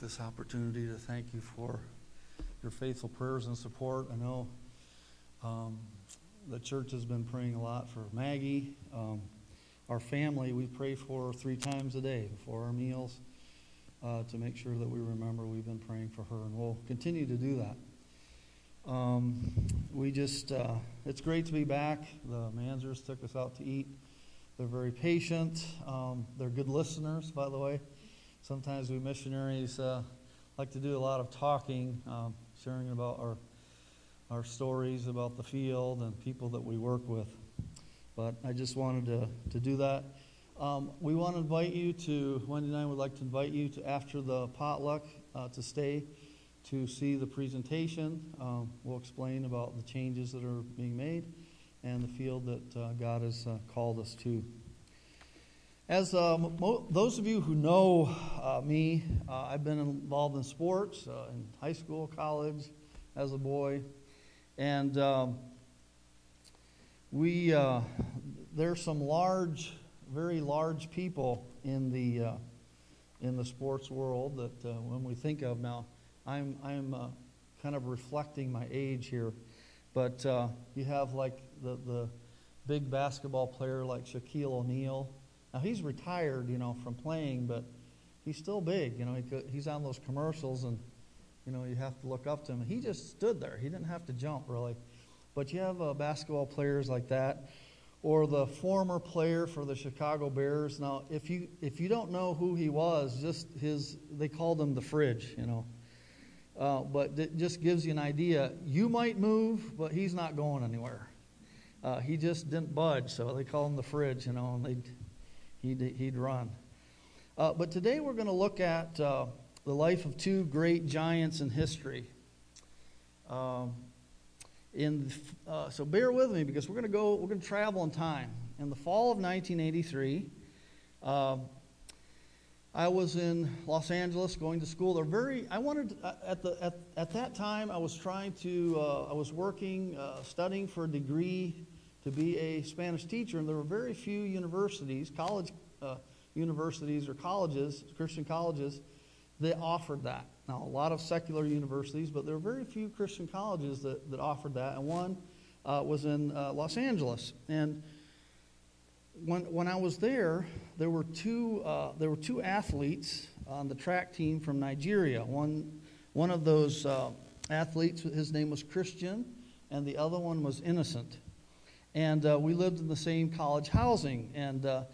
this opportunity to thank you for your faithful prayers and support. I know um, the church has been praying a lot for Maggie. Um, our family, we pray for her three times a day before our meals uh, to make sure that we remember we've been praying for her, and we'll continue to do that. Um, we just, uh, it's great to be back. The Manzers took us out to eat. They're very patient. Um, they're good listeners, by the way. Sometimes we missionaries uh, like to do a lot of talking, um, sharing about our our stories about the field and people that we work with. But I just wanted to, to do that. Um, we want to invite you to, Wendy and I would like to invite you to, after the potluck, uh, to stay to see the presentation. Um, we'll explain about the changes that are being made and the field that uh, God has uh, called us to. As uh, mo- those of you who know uh, me, uh, I've been involved in sports uh, in high school, college, as a boy, and um, we uh, there's some large, very large people in the uh, in the sports world that uh, when we think of now, I'm I'm kind of reflecting my age here, but you have like the the big basketball player like Shaquille O'Neal. Now he's retired, you know, from playing, but he's still big. You know, he could, he's on those commercials and you know, you have to look up to him. He just stood there. He didn't have to jump, really. But you have uh, basketball players like that, or the former player for the Chicago Bears. Now, if you if you don't know who he was, just his they called him the fridge, you know. Uh, but it just gives you an idea. You might move, but he's not going anywhere. Uh, he just didn't budge, so they call him the fridge, you know, and they'd, he'd, he'd run. Uh, but today we're going to look at uh, the life of two great giants in history. Um, in uh, so bear with me because we're going to go. We're going to travel in time. In the fall of 1983, um, I was in Los Angeles going to school. They're very. I wanted at the at, at that time. I was trying to. Uh, I was working, uh, studying for a degree to be a Spanish teacher, and there were very few universities, college uh, universities or colleges, Christian colleges that offered that. Now, a lot of secular universities, but there were very few Christian colleges that, that offered that, and one uh, was in uh, Los Angeles. And when, when I was there, there were two uh, there were two athletes on the track team from Nigeria. One one of those uh, athletes, his name was Christian, and the other one was Innocent. And uh, we lived in the same college housing, and uh,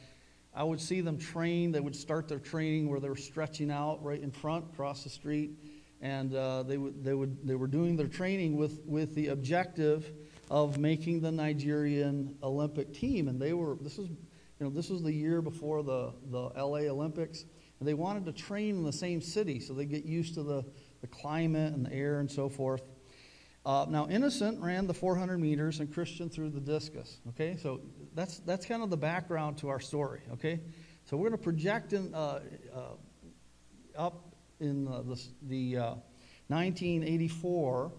I would see them train. They would start their training where they were stretching out right in front, across the street, and uh, they would they would they were doing their training with with the objective of making the Nigerian Olympic team. And they were this is you know this was the year before the the L.A. Olympics, and they wanted to train in the same city so they get used to the the climate and the air and so forth. Uh, now, Innocent ran the 400 meters and Christian threw the discus. Okay, so that's that's kind of the background to our story. Okay, so we're going to project in uh, uh, up in the, the 1984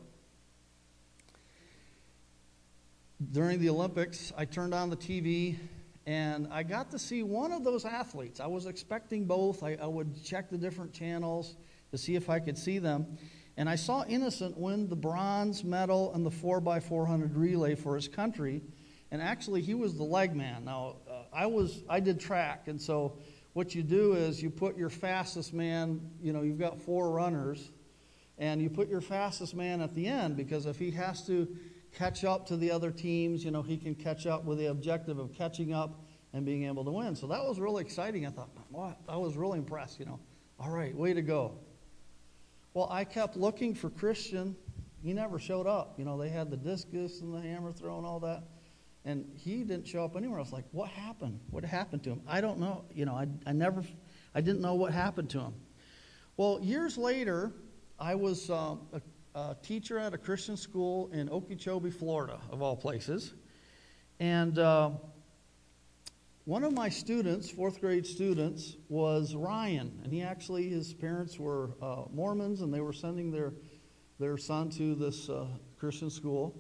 during the Olympics. I turned on the TV and I got to see one of those athletes. I was expecting both. I, I would check the different channels to see if I could see them. And I saw Innocent win the bronze medal in the 4x400 relay for his country. And actually, he was the leg man. Now, uh, I, was, I did track, and so what you do is you put your fastest man, you know, you've got four runners, and you put your fastest man at the end because if he has to catch up to the other teams, you know, he can catch up with the objective of catching up and being able to win. So that was really exciting. I thought, wow, I was really impressed, you know. All right, way to go. Well, I kept looking for Christian. He never showed up. You know, they had the discus and the hammer throw and all that. And he didn't show up anywhere. I was like, what happened? What happened to him? I don't know. You know, I, I never, I didn't know what happened to him. Well, years later, I was uh, a, a, teacher at a Christian school in Okeechobee, Florida, of all places. And uh, one of my students, fourth grade students, was Ryan, and he actually his parents were uh, Mormons, and they were sending their their son to this uh, Christian school,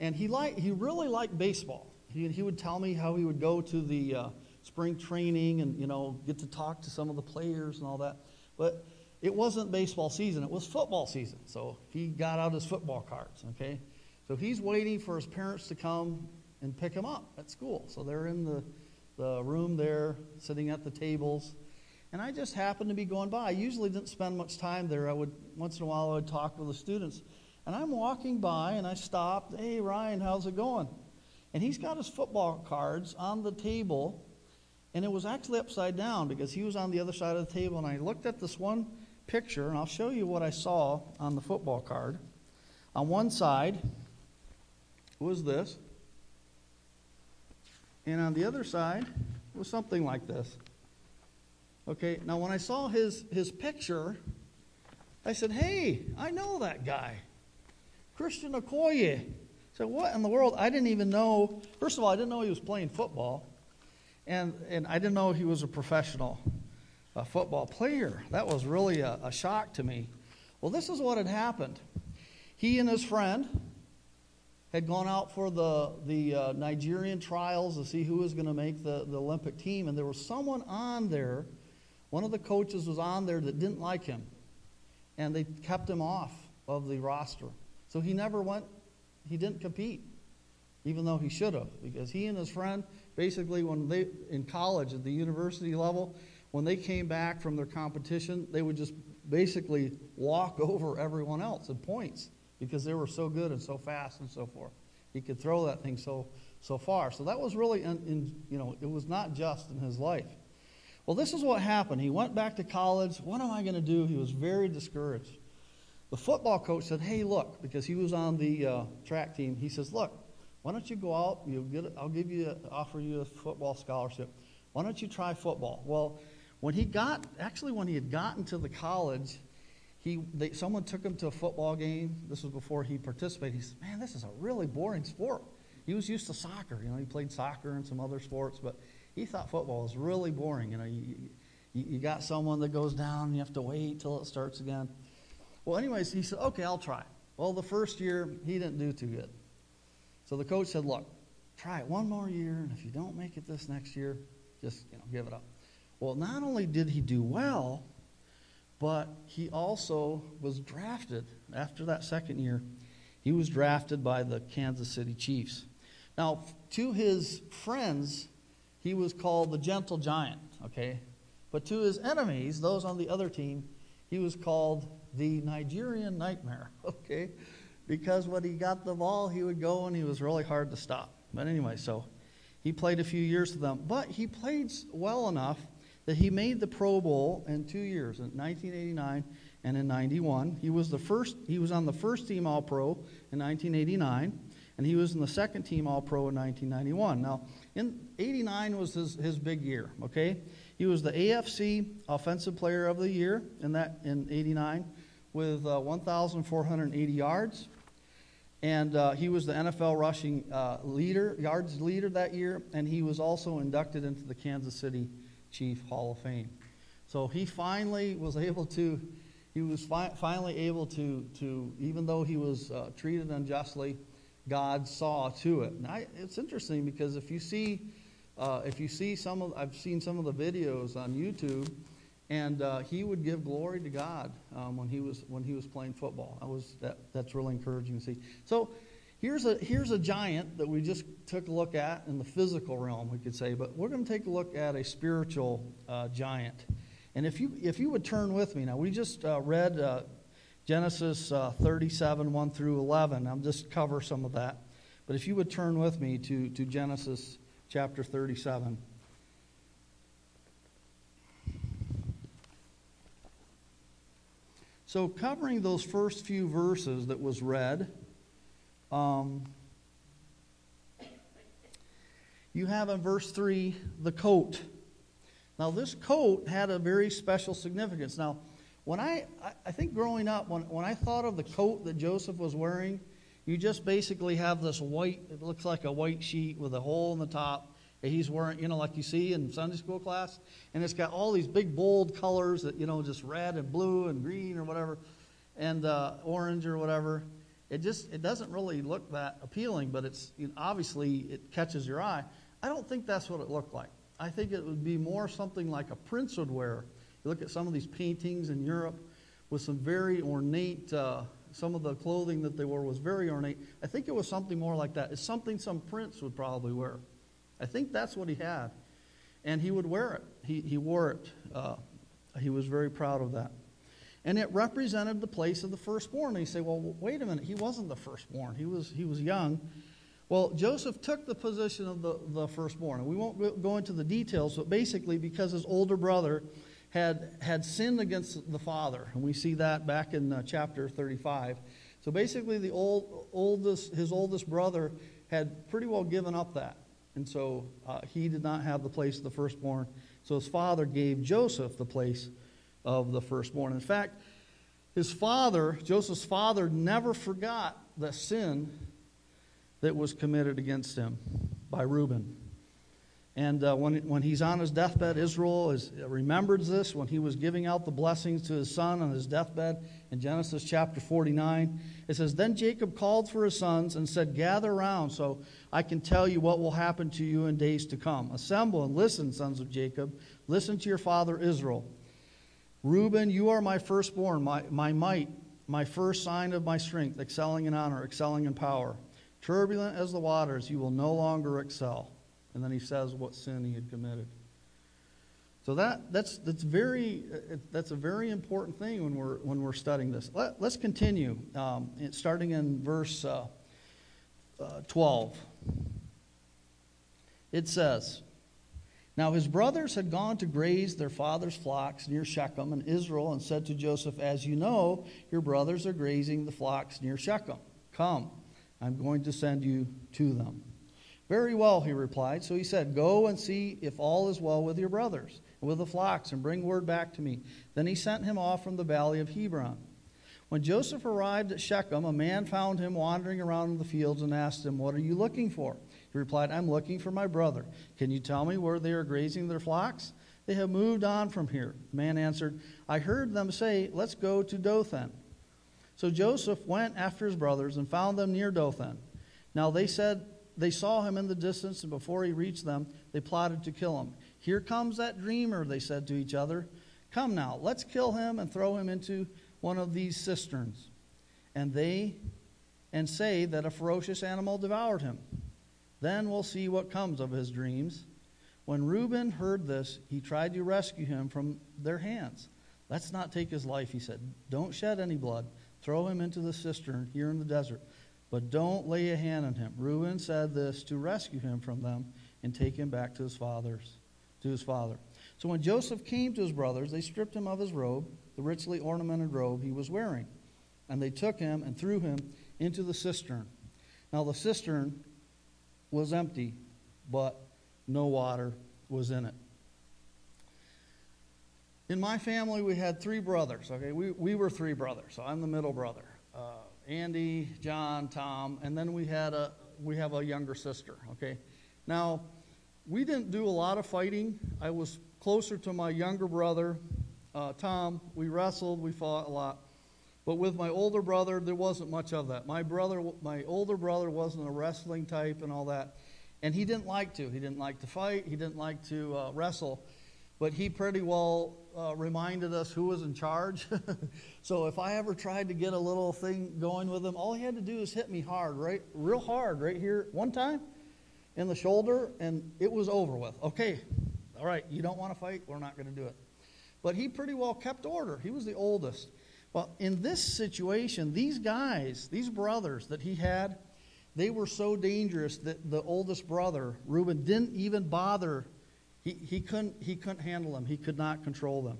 and he liked he really liked baseball. He, he would tell me how he would go to the uh, spring training and you know get to talk to some of the players and all that. But it wasn't baseball season, it was football season. So he got out his football cards, okay? So he's waiting for his parents to come and pick him up at school. So they're in the, the room there, sitting at the tables. And I just happened to be going by. I usually didn't spend much time there. I would, once in a while, I would talk with the students. And I'm walking by and I stopped. Hey, Ryan, how's it going? And he's got his football cards on the table. And it was actually upside down because he was on the other side of the table. And I looked at this one picture, and I'll show you what I saw on the football card. On one side was this, and on the other side was something like this. Okay, now when I saw his, his picture, I said, Hey, I know that guy. Christian Okoye. I said, What in the world? I didn't even know. First of all, I didn't know he was playing football, and, and I didn't know he was a professional a football player. That was really a, a shock to me. Well, this is what had happened. He and his friend had gone out for the, the uh, Nigerian trials to see who was going to make the, the Olympic team, and there was someone on there, one of the coaches was on there that didn't like him, and they kept him off of the roster. So he never went, he didn't compete, even though he should have, because he and his friend, basically, when they, in college at the university level, when they came back from their competition, they would just basically walk over everyone else in points because they were so good and so fast and so forth. He could throw that thing so so far. So that was really, in, in, you know, it was not just in his life. Well, this is what happened. He went back to college. What am I going to do? He was very discouraged. The football coach said, "Hey, look," because he was on the uh, track team. He says, "Look, why don't you go out? You'll get. I'll give you, a, offer you a football scholarship. Why don't you try football?" Well, when he got, actually, when he had gotten to the college, he, they, someone took him to a football game. This was before he participated. He said, Man, this is a really boring sport. He was used to soccer. You know, he played soccer and some other sports, but he thought football was really boring. You know, you, you, you got someone that goes down, and you have to wait till it starts again. Well, anyways, he said, Okay, I'll try. Well, the first year, he didn't do too good. So the coach said, Look, try it one more year, and if you don't make it this next year, just you know, give it up. Well, not only did he do well, but he also was drafted after that second year. He was drafted by the Kansas City Chiefs. Now, to his friends, he was called the gentle giant, okay? But to his enemies, those on the other team, he was called the Nigerian nightmare, okay? Because when he got the ball, he would go and he was really hard to stop. But anyway, so he played a few years with them. But he played well enough that he made the Pro Bowl in two years, in 1989 and in 91. He was the first. He was on the first team All Pro in 1989, and he was in the second team All Pro in 1991. Now, in 89 was his, his big year. Okay, he was the AFC Offensive Player of the Year in that in 89 with uh, 1,480 yards. And uh, he was the NFL rushing uh, leader, yards leader that year, and he was also inducted into the Kansas City Chief Hall of Fame. So he finally was able to, he was fi- finally able to, to, even though he was uh, treated unjustly, God saw to it. And I, it's interesting because if you see, uh, if you see some of, I've seen some of the videos on YouTube, and uh, he would give glory to God um, when he was when he was playing football. I was that that's really encouraging to see. So Here's a, here's a giant that we just took a look at in the physical realm, we could say, but we're going to take a look at a spiritual uh, giant. And if you, if you would turn with me now, we just uh, read uh, Genesis uh, 37, 1 through 11. I'll just cover some of that. But if you would turn with me to, to Genesis chapter 37. So, covering those first few verses that was read, um, you have in verse 3 the coat. Now, this coat had a very special significance. Now, when I, I think growing up, when, when I thought of the coat that Joseph was wearing, you just basically have this white, it looks like a white sheet with a hole in the top he's wearing, you know, like you see in Sunday school class. And it's got all these big, bold colors that, you know, just red and blue and green or whatever, and uh, orange or whatever it just it doesn't really look that appealing, but it's you know, obviously it catches your eye. I don't think that's what it looked like. I think it would be more something like a prince would wear. You look at some of these paintings in Europe with some very ornate, uh, some of the clothing that they wore was very ornate. I think it was something more like that. It's something some prince would probably wear. I think that's what he had. And he would wear it. He, he wore it. Uh, he was very proud of that. And it represented the place of the firstborn. And you say, well, wait a minute. He wasn't the firstborn, he was, he was young. Well, Joseph took the position of the, the firstborn. And we won't go- into the details, but basically, because his older brother had, had sinned against the father, and we see that back in uh, chapter 35. So basically, the old, oldest, his oldest brother had pretty well given up that. And so uh, he did not have the place of the firstborn. So his father gave Joseph the place of the firstborn. In fact, his father, Joseph's father, never forgot the sin that was committed against him by Reuben. And uh, when, when he's on his deathbed, Israel is, remembers this when he was giving out the blessings to his son on his deathbed in Genesis chapter 49. It says, Then Jacob called for his sons and said, Gather round so I can tell you what will happen to you in days to come. Assemble and listen, sons of Jacob. Listen to your father Israel. Reuben, you are my firstborn, my, my might, my first sign of my strength, excelling in honor, excelling in power. Turbulent as the waters, you will no longer excel. And then he says what sin he had committed. So that, that's, that's, very, that's a very important thing when we're, when we're studying this. Let, us continue, um, starting in verse uh, uh, 12. It says, Now his brothers had gone to graze their father's flocks near Shechem and Israel, and said to Joseph, As you know, your brothers are grazing the flocks near Shechem. Come, I'm going to send you to them. Very well, he replied. So he said, Go and see if all is well with your brothers and with the flocks, and bring word back to me. Then he sent him off from the valley of Hebron. When Joseph arrived at Shechem, a man found him wandering around in the fields and asked him, What are you looking for? He replied, I'm looking for my brother. Can you tell me where they are grazing their flocks? They have moved on from here. The man answered, I heard them say, Let's go to Dothan. So Joseph went after his brothers and found them near Dothan. Now they said, they saw him in the distance, and before he reached them, they plotted to kill him. Here comes that dreamer, they said to each other. Come now, let's kill him and throw him into one of these cisterns. And they and say that a ferocious animal devoured him. Then we'll see what comes of his dreams. When Reuben heard this, he tried to rescue him from their hands. Let's not take his life, he said. Don't shed any blood. Throw him into the cistern here in the desert. But don't lay a hand on him. Reuben said this to rescue him from them and take him back to his father's, to his father. So when Joseph came to his brothers, they stripped him of his robe, the richly ornamented robe he was wearing, and they took him and threw him into the cistern. Now the cistern was empty, but no water was in it. In my family, we had three brothers. Okay, we, we were three brothers. So I'm the middle brother. Uh, Andy, John, Tom, and then we had a we have a younger sister. Okay, now we didn't do a lot of fighting. I was closer to my younger brother, uh, Tom. We wrestled, we fought a lot, but with my older brother, there wasn't much of that. My brother, my older brother, wasn't a wrestling type and all that, and he didn't like to. He didn't like to fight. He didn't like to uh, wrestle but he pretty well uh, reminded us who was in charge. so if I ever tried to get a little thing going with him, all he had to do is hit me hard, right, real hard, right here, one time, in the shoulder, and it was over with. Okay, all right, you don't want to fight, we're not going to do it. But he pretty well kept order. He was the oldest. Well, in this situation, these guys, these brothers that he had, they were so dangerous that the oldest brother, Reuben, didn't even bother he, he, couldn't, he couldn't handle them, he could not control them.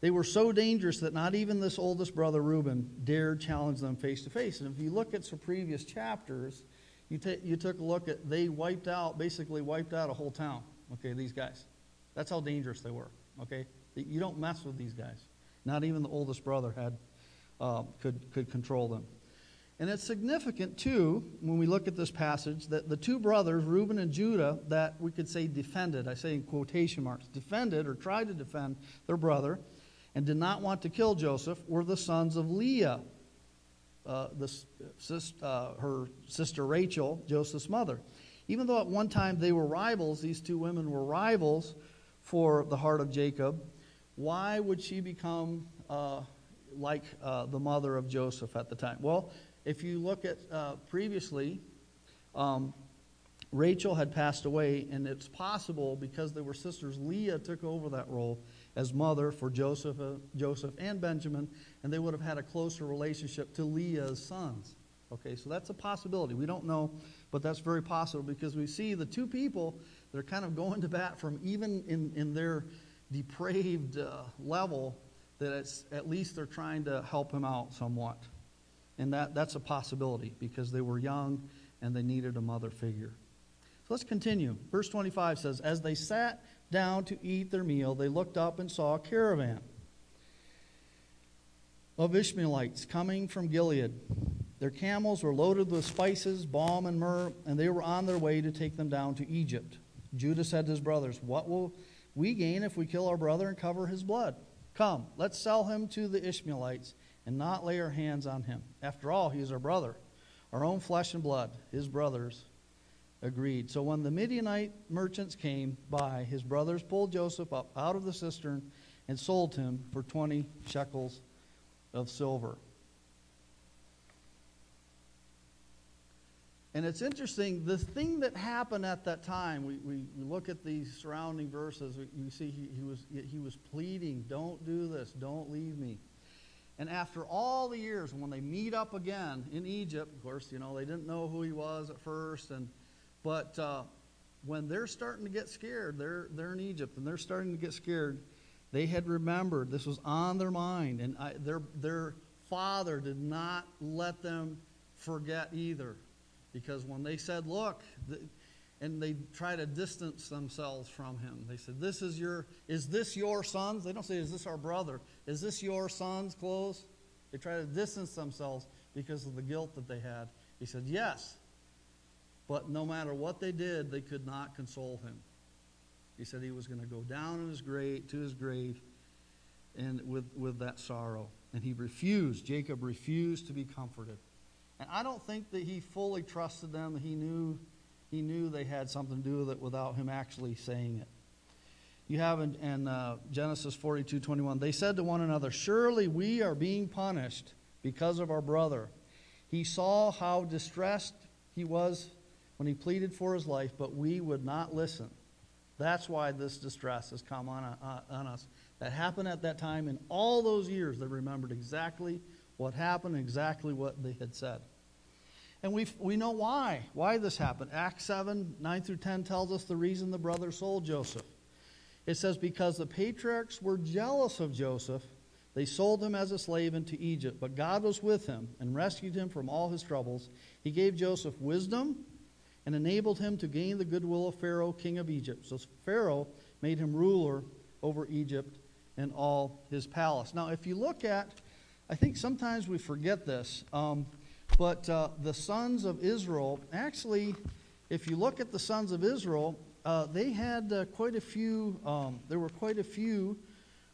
They were so dangerous that not even this oldest brother, Reuben, dared challenge them face to face. And if you look at some previous chapters, you, ta- you took a look at, they wiped out, basically wiped out a whole town, okay, these guys. That's how dangerous they were, okay? You don't mess with these guys. Not even the oldest brother had, uh, could, could control them. And it's significant, too, when we look at this passage, that the two brothers, Reuben and Judah, that we could say defended, I say in quotation marks, defended or tried to defend their brother and did not want to kill Joseph, were the sons of Leah, uh, the, uh, her sister Rachel, Joseph's mother. Even though at one time they were rivals, these two women were rivals for the heart of Jacob, why would she become. Uh, like uh, the mother of Joseph at the time? Well, if you look at uh, previously, um, Rachel had passed away, and it's possible because they were sisters, Leah took over that role as mother for Joseph, uh, Joseph and Benjamin, and they would have had a closer relationship to Leah's sons. Okay, so that's a possibility. We don't know, but that's very possible because we see the two people that are kind of going to bat from even in, in their depraved uh, level, that it's at least they're trying to help him out somewhat. And that, that's a possibility because they were young and they needed a mother figure. So let's continue. Verse 25 says, As they sat down to eat their meal, they looked up and saw a caravan of Ishmaelites coming from Gilead. Their camels were loaded with spices, balm, and myrrh, and they were on their way to take them down to Egypt. Judah said to his brothers, What will we gain if we kill our brother and cover his blood? Come, let's sell him to the Ishmaelites and not lay our hands on him. After all, he is our brother, our own flesh and blood. His brothers agreed. So when the Midianite merchants came by, his brothers pulled Joseph up out of the cistern and sold him for 20 shekels of silver. And it's interesting, the thing that happened at that time, we, we, we look at these surrounding verses, we, you see he, he, was, he was pleading, don't do this, don't leave me. And after all the years, when they meet up again in Egypt, of course, you know, they didn't know who he was at first, and but uh, when they're starting to get scared, they're, they're in Egypt, and they're starting to get scared, they had remembered, this was on their mind, and I, their, their father did not let them forget either. Because when they said, Look, and they try to distance themselves from him. They said, This is your is this your son's? They don't say, Is this our brother? Is this your son's clothes? They try to distance themselves because of the guilt that they had. He said, Yes. But no matter what they did, they could not console him. He said he was going to go down in his grave to his grave and with, with that sorrow. And he refused. Jacob refused to be comforted. And I don't think that he fully trusted them. He knew, he knew they had something to do with it without him actually saying it. You have in, in uh, Genesis 42 21, they said to one another, Surely we are being punished because of our brother. He saw how distressed he was when he pleaded for his life, but we would not listen. That's why this distress has come on, uh, on us. That happened at that time. In all those years, they remembered exactly what happened, exactly what they had said. And we we know why, why this happened. Acts 7, 9 through 10 tells us the reason the brothers sold Joseph. It says, Because the patriarchs were jealous of Joseph, they sold him as a slave into Egypt. But God was with him and rescued him from all his troubles. He gave Joseph wisdom and enabled him to gain the goodwill of Pharaoh, king of Egypt. So Pharaoh made him ruler over Egypt and all his palace. Now, if you look at I think sometimes we forget this, um, but uh, the sons of Israel, actually, if you look at the sons of Israel, uh, they had uh, quite a few, um, there were quite a few.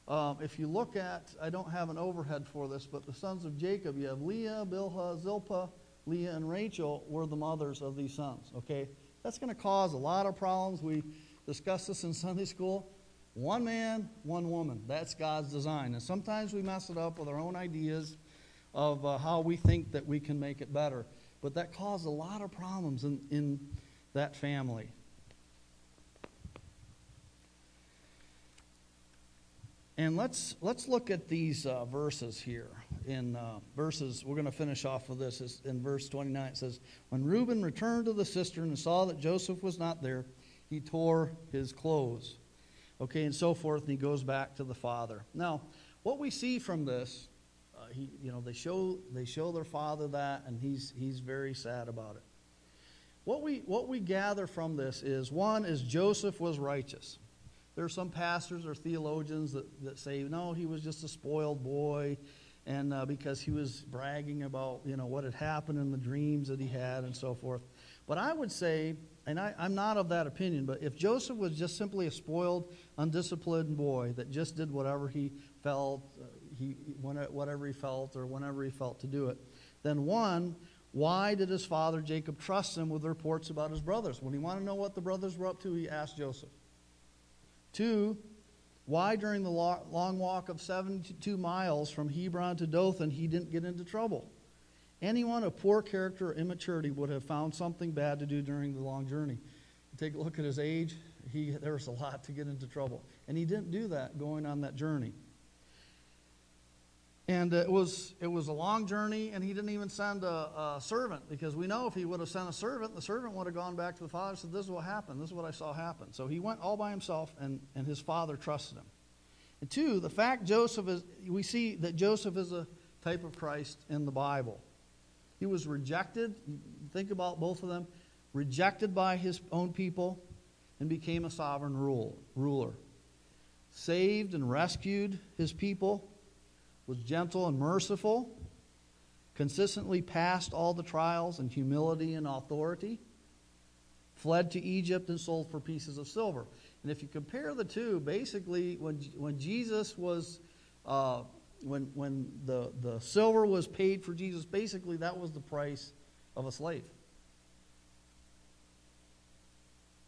Um, if you look at, I don't have an overhead for this, but the sons of Jacob, you have Leah, Bilhah, Zilpah, Leah, and Rachel were the mothers of these sons, okay? That's going to cause a lot of problems. We discussed this in Sunday school. One man, one woman. That's God's design. And sometimes we mess it up with our own ideas of uh, how we think that we can make it better. But that caused a lot of problems in, in that family. And let's, let's look at these uh, verses here. In uh, verses, we're going to finish off with this. In verse 29, it says, When Reuben returned to the cistern and saw that Joseph was not there, he tore his clothes okay, and so forth, and he goes back to the father. Now, what we see from this, uh, he, you know, they show they show their father that, and he's he's very sad about it. What we what we gather from this is one is Joseph was righteous. There are some pastors or theologians that, that say no, he was just a spoiled boy, and uh, because he was bragging about you know what had happened in the dreams that he had and so forth. But I would say and I, am not of that opinion, but if Joseph was just simply a spoiled, undisciplined boy that just did whatever he felt, uh, he, whatever he felt, or whenever he felt to do it, then one, why did his father Jacob trust him with reports about his brothers? When he wanted to know what the brothers were up to, he asked Joseph. Two, why during the long walk of 72 miles from Hebron to Dothan he didn't get into trouble. Anyone of poor character or immaturity would have found something bad to do during the long journey. Take a look at his age. He, there was a lot to get into trouble. And he didn't do that going on that journey. And it was, it was a long journey, and he didn't even send a, a servant because we know if he would have sent a servant, the servant would have gone back to the father and said, This is what happened. This is what I saw happen. So he went all by himself, and, and his father trusted him. And two, the fact Joseph is, we see that Joseph is a type of Christ in the Bible. He was rejected, think about both of them, rejected by his own people and became a sovereign rule, ruler. Saved and rescued his people, was gentle and merciful, consistently passed all the trials in humility and authority, fled to Egypt and sold for pieces of silver. And if you compare the two, basically, when, when Jesus was, uh, when, when the, the silver was paid for Jesus, basically that was the price of a slave.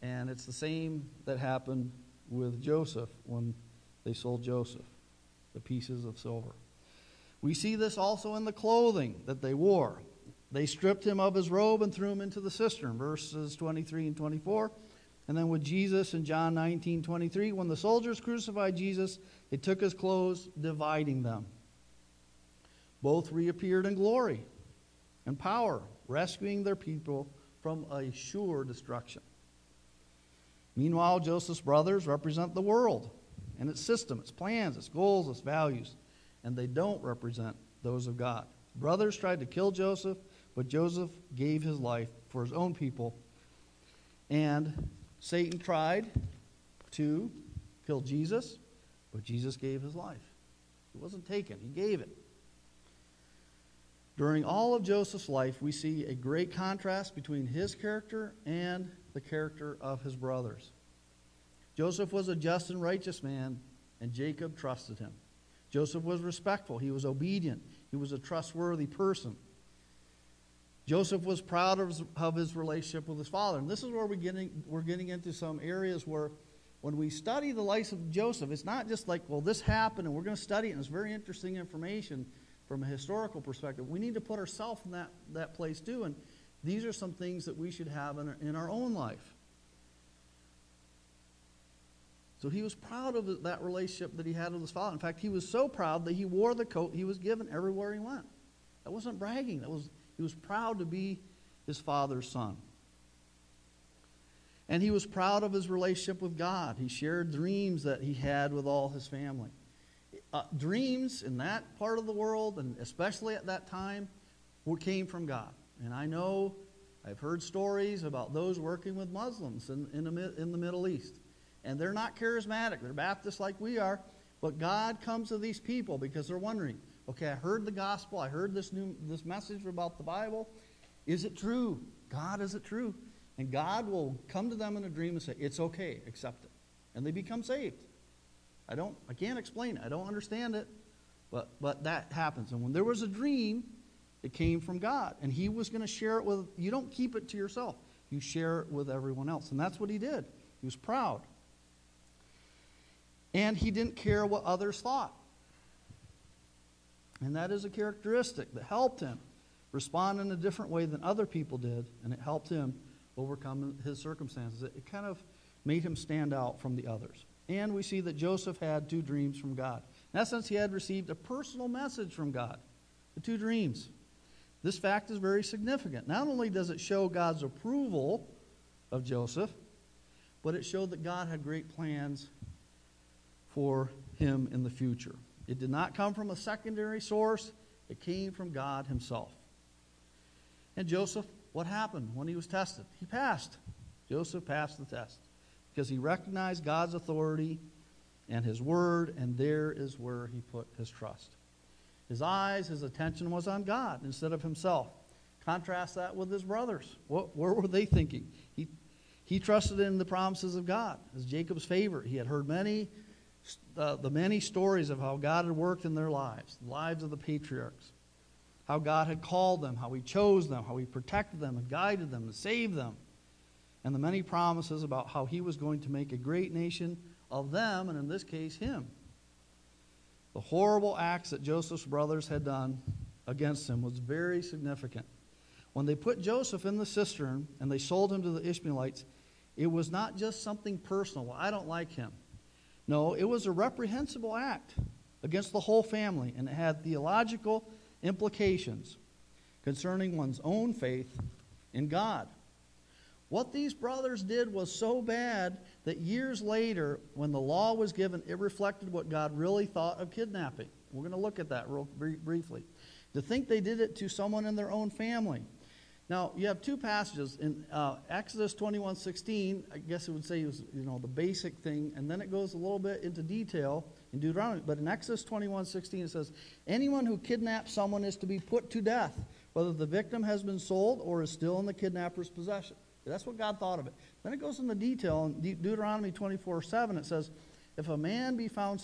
And it's the same that happened with Joseph when they sold Joseph, the pieces of silver. We see this also in the clothing that they wore. They stripped him of his robe and threw him into the cistern, verses 23 and 24. And then with Jesus in John 19, 23, when the soldiers crucified Jesus, they took his clothes, dividing them. Both reappeared in glory and power, rescuing their people from a sure destruction. Meanwhile, Joseph's brothers represent the world and its system, its plans, its goals, its values, and they don't represent those of God. Brothers tried to kill Joseph, but Joseph gave his life for his own people. And Satan tried to kill Jesus, but Jesus gave his life. It wasn't taken, he gave it. During all of Joseph's life, we see a great contrast between his character and the character of his brothers. Joseph was a just and righteous man, and Jacob trusted him. Joseph was respectful, he was obedient, he was a trustworthy person. Joseph was proud of his, of his relationship with his father. And this is where we're getting, we're getting into some areas where when we study the life of Joseph, it's not just like, well, this happened and we're going to study it, and it's very interesting information from a historical perspective. We need to put ourselves in that, that place too. And these are some things that we should have in our, in our own life. So he was proud of that relationship that he had with his father. In fact, he was so proud that he wore the coat he was given everywhere he went. That wasn't bragging. That was he was proud to be his father's son. And he was proud of his relationship with God. He shared dreams that he had with all his family. Uh, dreams in that part of the world, and especially at that time, were, came from God. And I know I've heard stories about those working with Muslims in, in, the, in the Middle East. And they're not charismatic, they're Baptists like we are. But God comes to these people because they're wondering okay, I heard the gospel, I heard this, new, this message about the Bible. Is it true? God, is it true? And God will come to them in a dream and say, It's okay, accept it. And they become saved. I don't I can't explain it. I don't understand it. But but that happens. And when there was a dream, it came from God. And he was going to share it with you don't keep it to yourself. You share it with everyone else. And that's what he did. He was proud. And he didn't care what others thought. And that is a characteristic that helped him respond in a different way than other people did, and it helped him overcome his circumstances. It kind of made him stand out from the others. And we see that Joseph had two dreams from God. In essence, he had received a personal message from God, the two dreams. This fact is very significant. Not only does it show God's approval of Joseph, but it showed that God had great plans for him in the future. It did not come from a secondary source, it came from God Himself. And Joseph, what happened when he was tested? He passed. Joseph passed the test because he recognized God's authority and His word, and there is where he put his trust. His eyes, his attention was on God instead of himself. Contrast that with his brothers. What, where were they thinking? He, he trusted in the promises of God as Jacob's favorite. He had heard many uh, the many stories of how God had worked in their lives, the lives of the patriarchs, how God had called them, how He chose them, how He protected them and guided them and saved them, and the many promises about how He was going to make a great nation of them, and in this case, him. The horrible acts that Joseph's brothers had done against him was very significant. When they put Joseph in the cistern and they sold him to the Ishmaelites, it was not just something personal. Well, I don't like him. No, it was a reprehensible act against the whole family, and it had theological implications concerning one's own faith in God. What these brothers did was so bad that years later, when the law was given, it reflected what God really thought of kidnapping. We're going to look at that real briefly. To think they did it to someone in their own family. Now, you have two passages. In uh, Exodus 21 16, I guess it would say it was you know, the basic thing, and then it goes a little bit into detail in Deuteronomy. But in Exodus 21 16, it says, Anyone who kidnaps someone is to be put to death, whether the victim has been sold or is still in the kidnapper's possession. That's what God thought of it. Then it goes into detail. In De- Deuteronomy 24 7, it says, If a man be found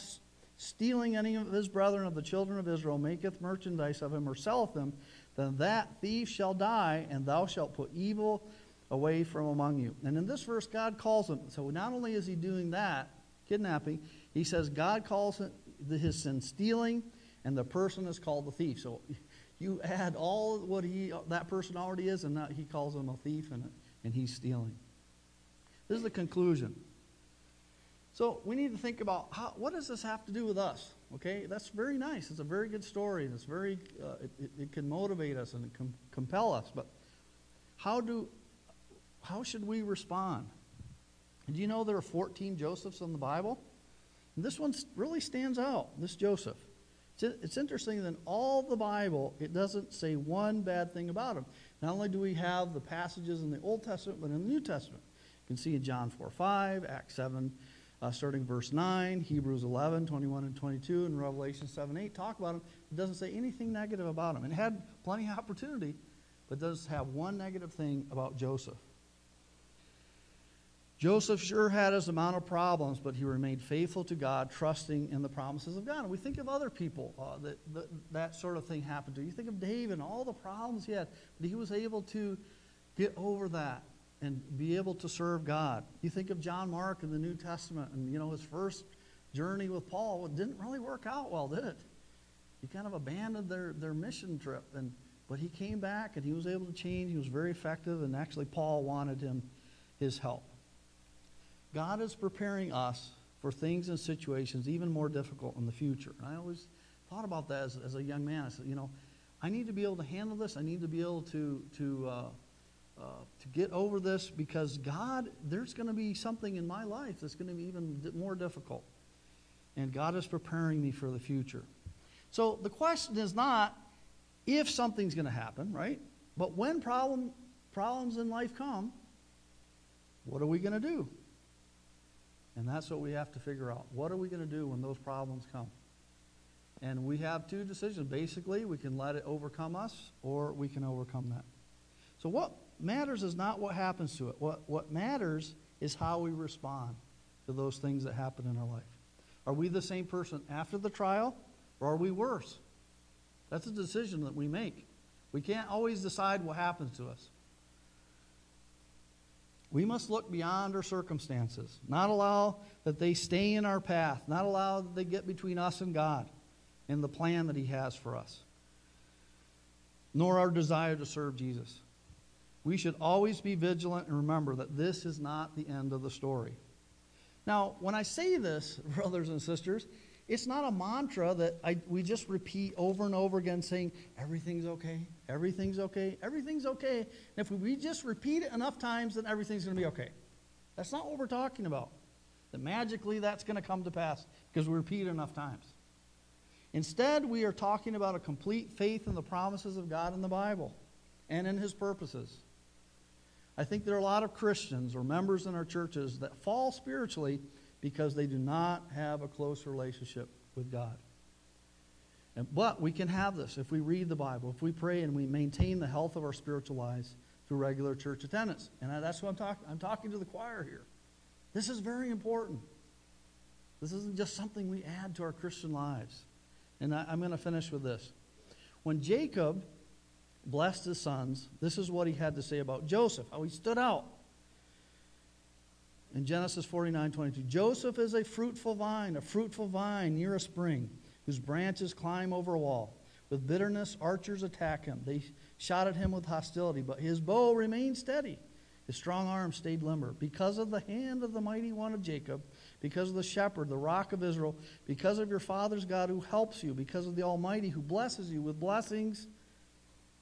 stealing any of his brethren of the children of Israel, maketh merchandise of him, or selleth them, then that thief shall die, and thou shalt put evil away from among you. And in this verse, God calls him. So not only is he doing that, kidnapping, he says God calls his sin stealing, and the person is called the thief. So you add all what he that person already is, and he calls him a thief, and, and he's stealing. This is the conclusion. So we need to think about how, what does this have to do with us? Okay, that's very nice. It's a very good story, it's very uh, it, it, it, can motivate us and com- compel us. But how do how should we respond? And do you know there are 14 Josephs in the Bible? And this one really stands out. This Joseph. It's, it's interesting that in all the Bible, it doesn't say one bad thing about him. Not only do we have the passages in the Old Testament, but in the New Testament. You can see in John 4 5, Acts 7 uh, starting verse 9, Hebrews 11, 21 and 22, and Revelation 7, 8 talk about him. It doesn't say anything negative about him. It had plenty of opportunity, but does have one negative thing about Joseph. Joseph sure had his amount of problems, but he remained faithful to God, trusting in the promises of God. And we think of other people uh, that, that that sort of thing happened to. You think of David and all the problems he had, but he was able to get over that and be able to serve God. You think of John Mark in the New Testament and, you know, his first journey with Paul. Didn't really work out well, did it? He kind of abandoned their, their mission trip. And, but he came back and he was able to change. He was very effective. And actually, Paul wanted him his help. God is preparing us for things and situations even more difficult in the future. And I always thought about that as, as a young man. I said, you know, I need to be able to handle this. I need to be able to, to uh, to get over this because God, there's going to be something in my life that's going to be even more difficult. And God is preparing me for the future. So the question is not if something's going to happen, right? But when problem, problems in life come, what are we going to do? And that's what we have to figure out. What are we going to do when those problems come? And we have two decisions. Basically, we can let it overcome us or we can overcome that. So, what matters is not what happens to it. What, what matters is how we respond to those things that happen in our life. Are we the same person after the trial, or are we worse? That's a decision that we make. We can't always decide what happens to us. We must look beyond our circumstances, not allow that they stay in our path, not allow that they get between us and God and the plan that He has for us, nor our desire to serve Jesus. We should always be vigilant and remember that this is not the end of the story. Now, when I say this, brothers and sisters, it's not a mantra that I, we just repeat over and over again saying, everything's okay, everything's okay, everything's okay. And if we just repeat it enough times, then everything's going to be okay. That's not what we're talking about. That magically that's going to come to pass because we repeat it enough times. Instead, we are talking about a complete faith in the promises of God in the Bible and in His purposes. I think there are a lot of Christians or members in our churches that fall spiritually because they do not have a close relationship with God. And, but we can have this if we read the Bible, if we pray and we maintain the health of our spiritual lives through regular church attendance. And I, that's what I'm talking. I'm talking to the choir here. This is very important. This isn't just something we add to our Christian lives. And I, I'm going to finish with this. When Jacob blessed his sons, this is what he had to say about Joseph, how he stood out. in Genesis 49 22, Joseph is a fruitful vine, a fruitful vine near a spring, whose branches climb over a wall. With bitterness, archers attack him. They shot at him with hostility, but his bow remained steady. His strong arm stayed limber. Because of the hand of the mighty one of Jacob, because of the shepherd, the rock of Israel, because of your father's God who helps you, because of the Almighty who blesses you with blessings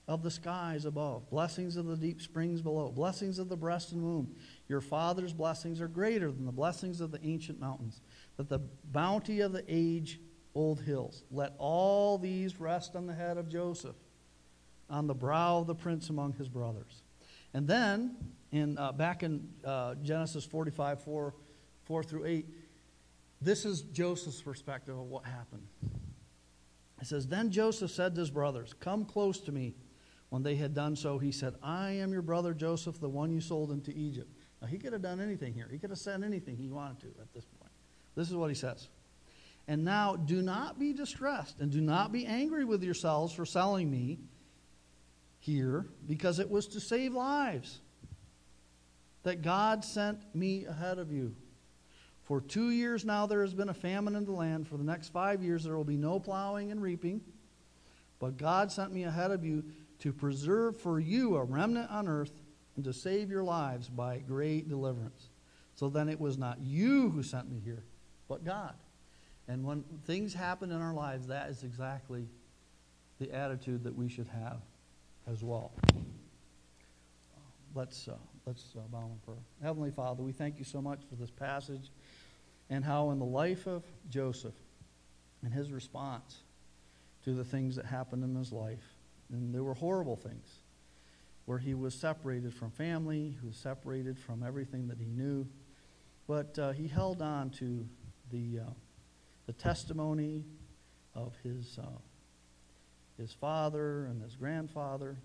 of the skies above, blessings of the deep springs below, blessings of the breast and womb. Your father's blessings are greater than the blessings of the ancient mountains, that the bounty of the age old hills. Let all these rest on the head of Joseph, on the brow of the prince among his brothers. And then, in, uh, back in uh, Genesis 45, 4, 4 through 8, this is Joseph's perspective of what happened. It says, Then Joseph said to his brothers, Come close to me. When they had done so, he said, I am your brother Joseph, the one you sold into Egypt. Now, he could have done anything here. He could have said anything he wanted to at this point. This is what he says. And now, do not be distressed, and do not be angry with yourselves for selling me here, because it was to save lives that God sent me ahead of you. For two years now there has been a famine in the land. For the next five years there will be no plowing and reaping. But God sent me ahead of you to preserve for you a remnant on earth and to save your lives by great deliverance. So then it was not you who sent me here, but God. And when things happen in our lives, that is exactly the attitude that we should have as well. Let's, uh, let's uh, bow in prayer. Heavenly Father, we thank you so much for this passage and how in the life of Joseph and his response to the things that happened in his life, and there were horrible things, where he was separated from family, he was separated from everything that he knew, but uh, he held on to the, uh, the testimony of his, uh, his father and his grandfather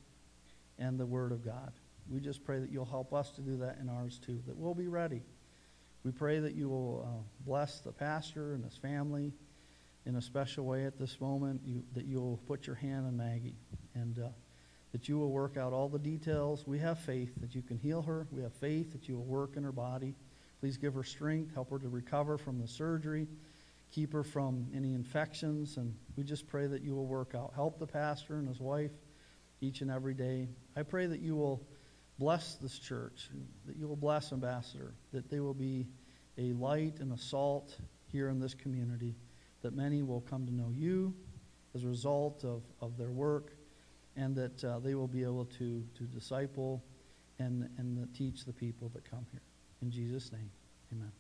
and the Word of God. We just pray that you'll help us to do that in ours too, that we'll be ready. We pray that you will uh, bless the pastor and his family in a special way at this moment, you, that you will put your hand on Maggie and uh, that you will work out all the details. We have faith that you can heal her. We have faith that you will work in her body. Please give her strength, help her to recover from the surgery, keep her from any infections, and we just pray that you will work out. Help the pastor and his wife each and every day. I pray that you will bless this church, that you will bless Ambassador, that they will be a light and a salt here in this community, that many will come to know you as a result of, of their work, and that uh, they will be able to, to disciple and, and teach the people that come here. In Jesus' name, amen.